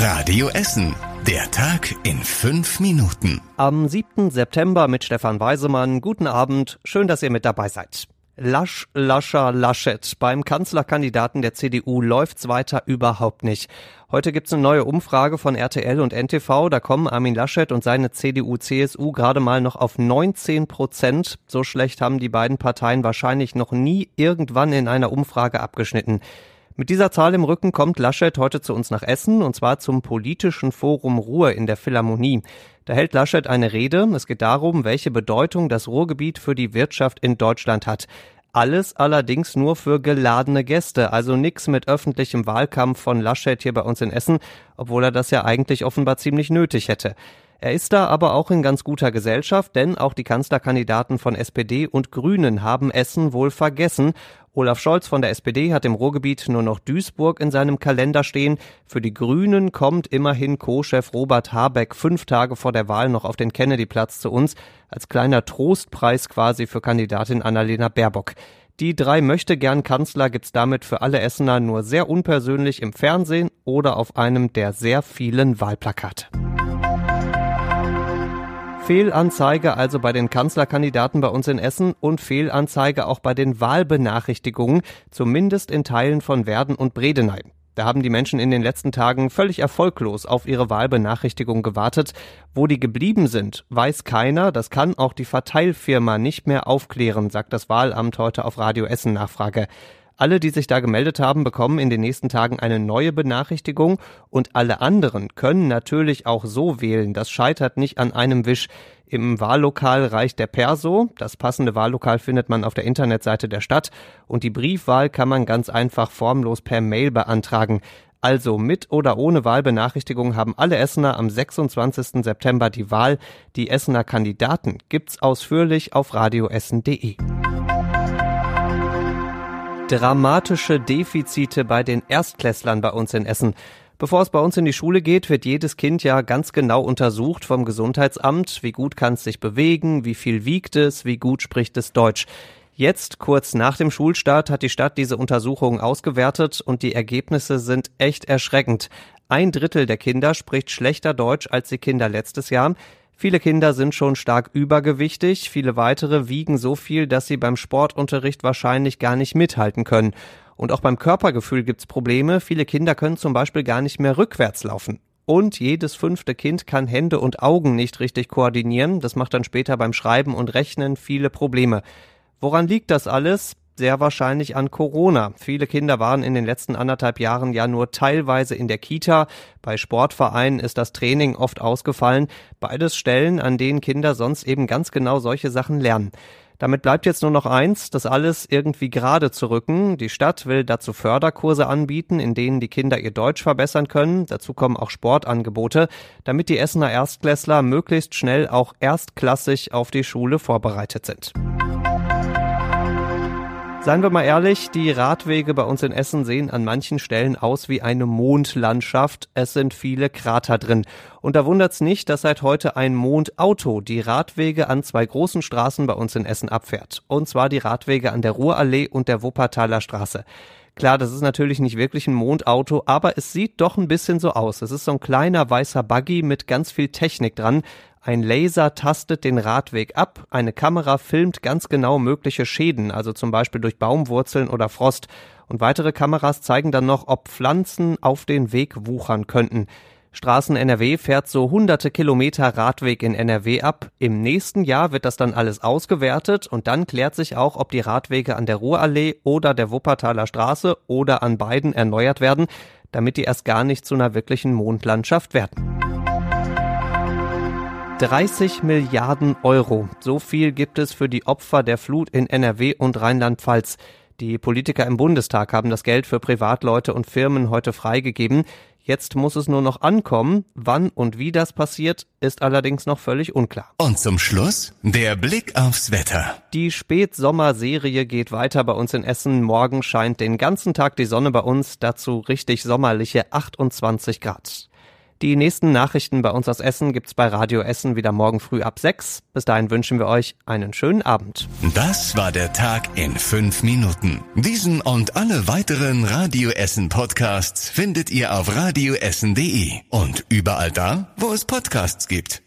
Radio Essen. Der Tag in fünf Minuten. Am 7. September mit Stefan Weisemann. Guten Abend. Schön, dass ihr mit dabei seid. Lasch, Lascher, Laschet. Beim Kanzlerkandidaten der CDU läuft's weiter überhaupt nicht. Heute gibt's eine neue Umfrage von RTL und NTV. Da kommen Armin Laschet und seine CDU-CSU gerade mal noch auf 19 Prozent. So schlecht haben die beiden Parteien wahrscheinlich noch nie irgendwann in einer Umfrage abgeschnitten. Mit dieser Zahl im Rücken kommt Laschet heute zu uns nach Essen und zwar zum politischen Forum Ruhr in der Philharmonie. Da hält Laschet eine Rede. Es geht darum, welche Bedeutung das Ruhrgebiet für die Wirtschaft in Deutschland hat. Alles allerdings nur für geladene Gäste, also nix mit öffentlichem Wahlkampf von Laschet hier bei uns in Essen, obwohl er das ja eigentlich offenbar ziemlich nötig hätte. Er ist da aber auch in ganz guter Gesellschaft, denn auch die Kanzlerkandidaten von SPD und Grünen haben Essen wohl vergessen. Olaf Scholz von der SPD hat im Ruhrgebiet nur noch Duisburg in seinem Kalender stehen. Für die Grünen kommt immerhin Co-Chef Robert Habeck fünf Tage vor der Wahl noch auf den Kennedy-Platz zu uns, als kleiner Trostpreis quasi für Kandidatin Annalena Baerbock. Die drei möchte gern Kanzler gibt's damit für alle Essener nur sehr unpersönlich im Fernsehen oder auf einem der sehr vielen Wahlplakate. Fehlanzeige also bei den Kanzlerkandidaten bei uns in Essen und Fehlanzeige auch bei den Wahlbenachrichtigungen, zumindest in Teilen von Werden und Bredeney. Da haben die Menschen in den letzten Tagen völlig erfolglos auf ihre Wahlbenachrichtigung gewartet. Wo die geblieben sind, weiß keiner. Das kann auch die Verteilfirma nicht mehr aufklären, sagt das Wahlamt heute auf Radio Essen Nachfrage. Alle, die sich da gemeldet haben, bekommen in den nächsten Tagen eine neue Benachrichtigung und alle anderen können natürlich auch so wählen. Das scheitert nicht an einem Wisch. Im Wahllokal reicht der Perso. Das passende Wahllokal findet man auf der Internetseite der Stadt und die Briefwahl kann man ganz einfach formlos per Mail beantragen. Also mit oder ohne Wahlbenachrichtigung haben alle Essener am 26. September die Wahl. Die Essener Kandidaten gibt's ausführlich auf radioessen.de. Dramatische Defizite bei den Erstklässlern bei uns in Essen. Bevor es bei uns in die Schule geht, wird jedes Kind ja ganz genau untersucht vom Gesundheitsamt. Wie gut kann es sich bewegen? Wie viel wiegt es? Wie gut spricht es Deutsch? Jetzt, kurz nach dem Schulstart, hat die Stadt diese Untersuchung ausgewertet und die Ergebnisse sind echt erschreckend. Ein Drittel der Kinder spricht schlechter Deutsch als die Kinder letztes Jahr. Viele Kinder sind schon stark übergewichtig, viele weitere wiegen so viel, dass sie beim Sportunterricht wahrscheinlich gar nicht mithalten können. Und auch beim Körpergefühl gibt's Probleme. Viele Kinder können zum Beispiel gar nicht mehr rückwärts laufen. Und jedes fünfte Kind kann Hände und Augen nicht richtig koordinieren. Das macht dann später beim Schreiben und Rechnen viele Probleme. Woran liegt das alles? Sehr wahrscheinlich an Corona. Viele Kinder waren in den letzten anderthalb Jahren ja nur teilweise in der Kita. Bei Sportvereinen ist das Training oft ausgefallen. Beides Stellen, an denen Kinder sonst eben ganz genau solche Sachen lernen. Damit bleibt jetzt nur noch eins, das alles irgendwie gerade zu rücken. Die Stadt will dazu Förderkurse anbieten, in denen die Kinder ihr Deutsch verbessern können. Dazu kommen auch Sportangebote, damit die Essener Erstklässler möglichst schnell auch erstklassig auf die Schule vorbereitet sind. Seien wir mal ehrlich, die Radwege bei uns in Essen sehen an manchen Stellen aus wie eine Mondlandschaft. Es sind viele Krater drin. Und da wundert's nicht, dass seit heute ein Mondauto die Radwege an zwei großen Straßen bei uns in Essen abfährt. Und zwar die Radwege an der Ruhrallee und der Wuppertaler Straße. Klar, das ist natürlich nicht wirklich ein Mondauto, aber es sieht doch ein bisschen so aus. Es ist so ein kleiner weißer Buggy mit ganz viel Technik dran. Ein Laser tastet den Radweg ab, eine Kamera filmt ganz genau mögliche Schäden, also zum Beispiel durch Baumwurzeln oder Frost, und weitere Kameras zeigen dann noch, ob Pflanzen auf den Weg wuchern könnten. Straßen NRW fährt so hunderte Kilometer Radweg in NRW ab. Im nächsten Jahr wird das dann alles ausgewertet und dann klärt sich auch, ob die Radwege an der Ruhrallee oder der Wuppertaler Straße oder an beiden erneuert werden, damit die erst gar nicht zu einer wirklichen Mondlandschaft werden. 30 Milliarden Euro. So viel gibt es für die Opfer der Flut in NRW und Rheinland-Pfalz. Die Politiker im Bundestag haben das Geld für Privatleute und Firmen heute freigegeben. Jetzt muss es nur noch ankommen. Wann und wie das passiert, ist allerdings noch völlig unklar. Und zum Schluss der Blick aufs Wetter. Die Spätsommerserie geht weiter bei uns in Essen. Morgen scheint den ganzen Tag die Sonne bei uns, dazu richtig sommerliche 28 Grad. Die nächsten Nachrichten bei uns aus Essen gibt's bei Radio Essen wieder morgen früh ab sechs. Bis dahin wünschen wir euch einen schönen Abend. Das war der Tag in fünf Minuten. Diesen und alle weiteren Radio Essen Podcasts findet ihr auf radioessen.de und überall da, wo es Podcasts gibt.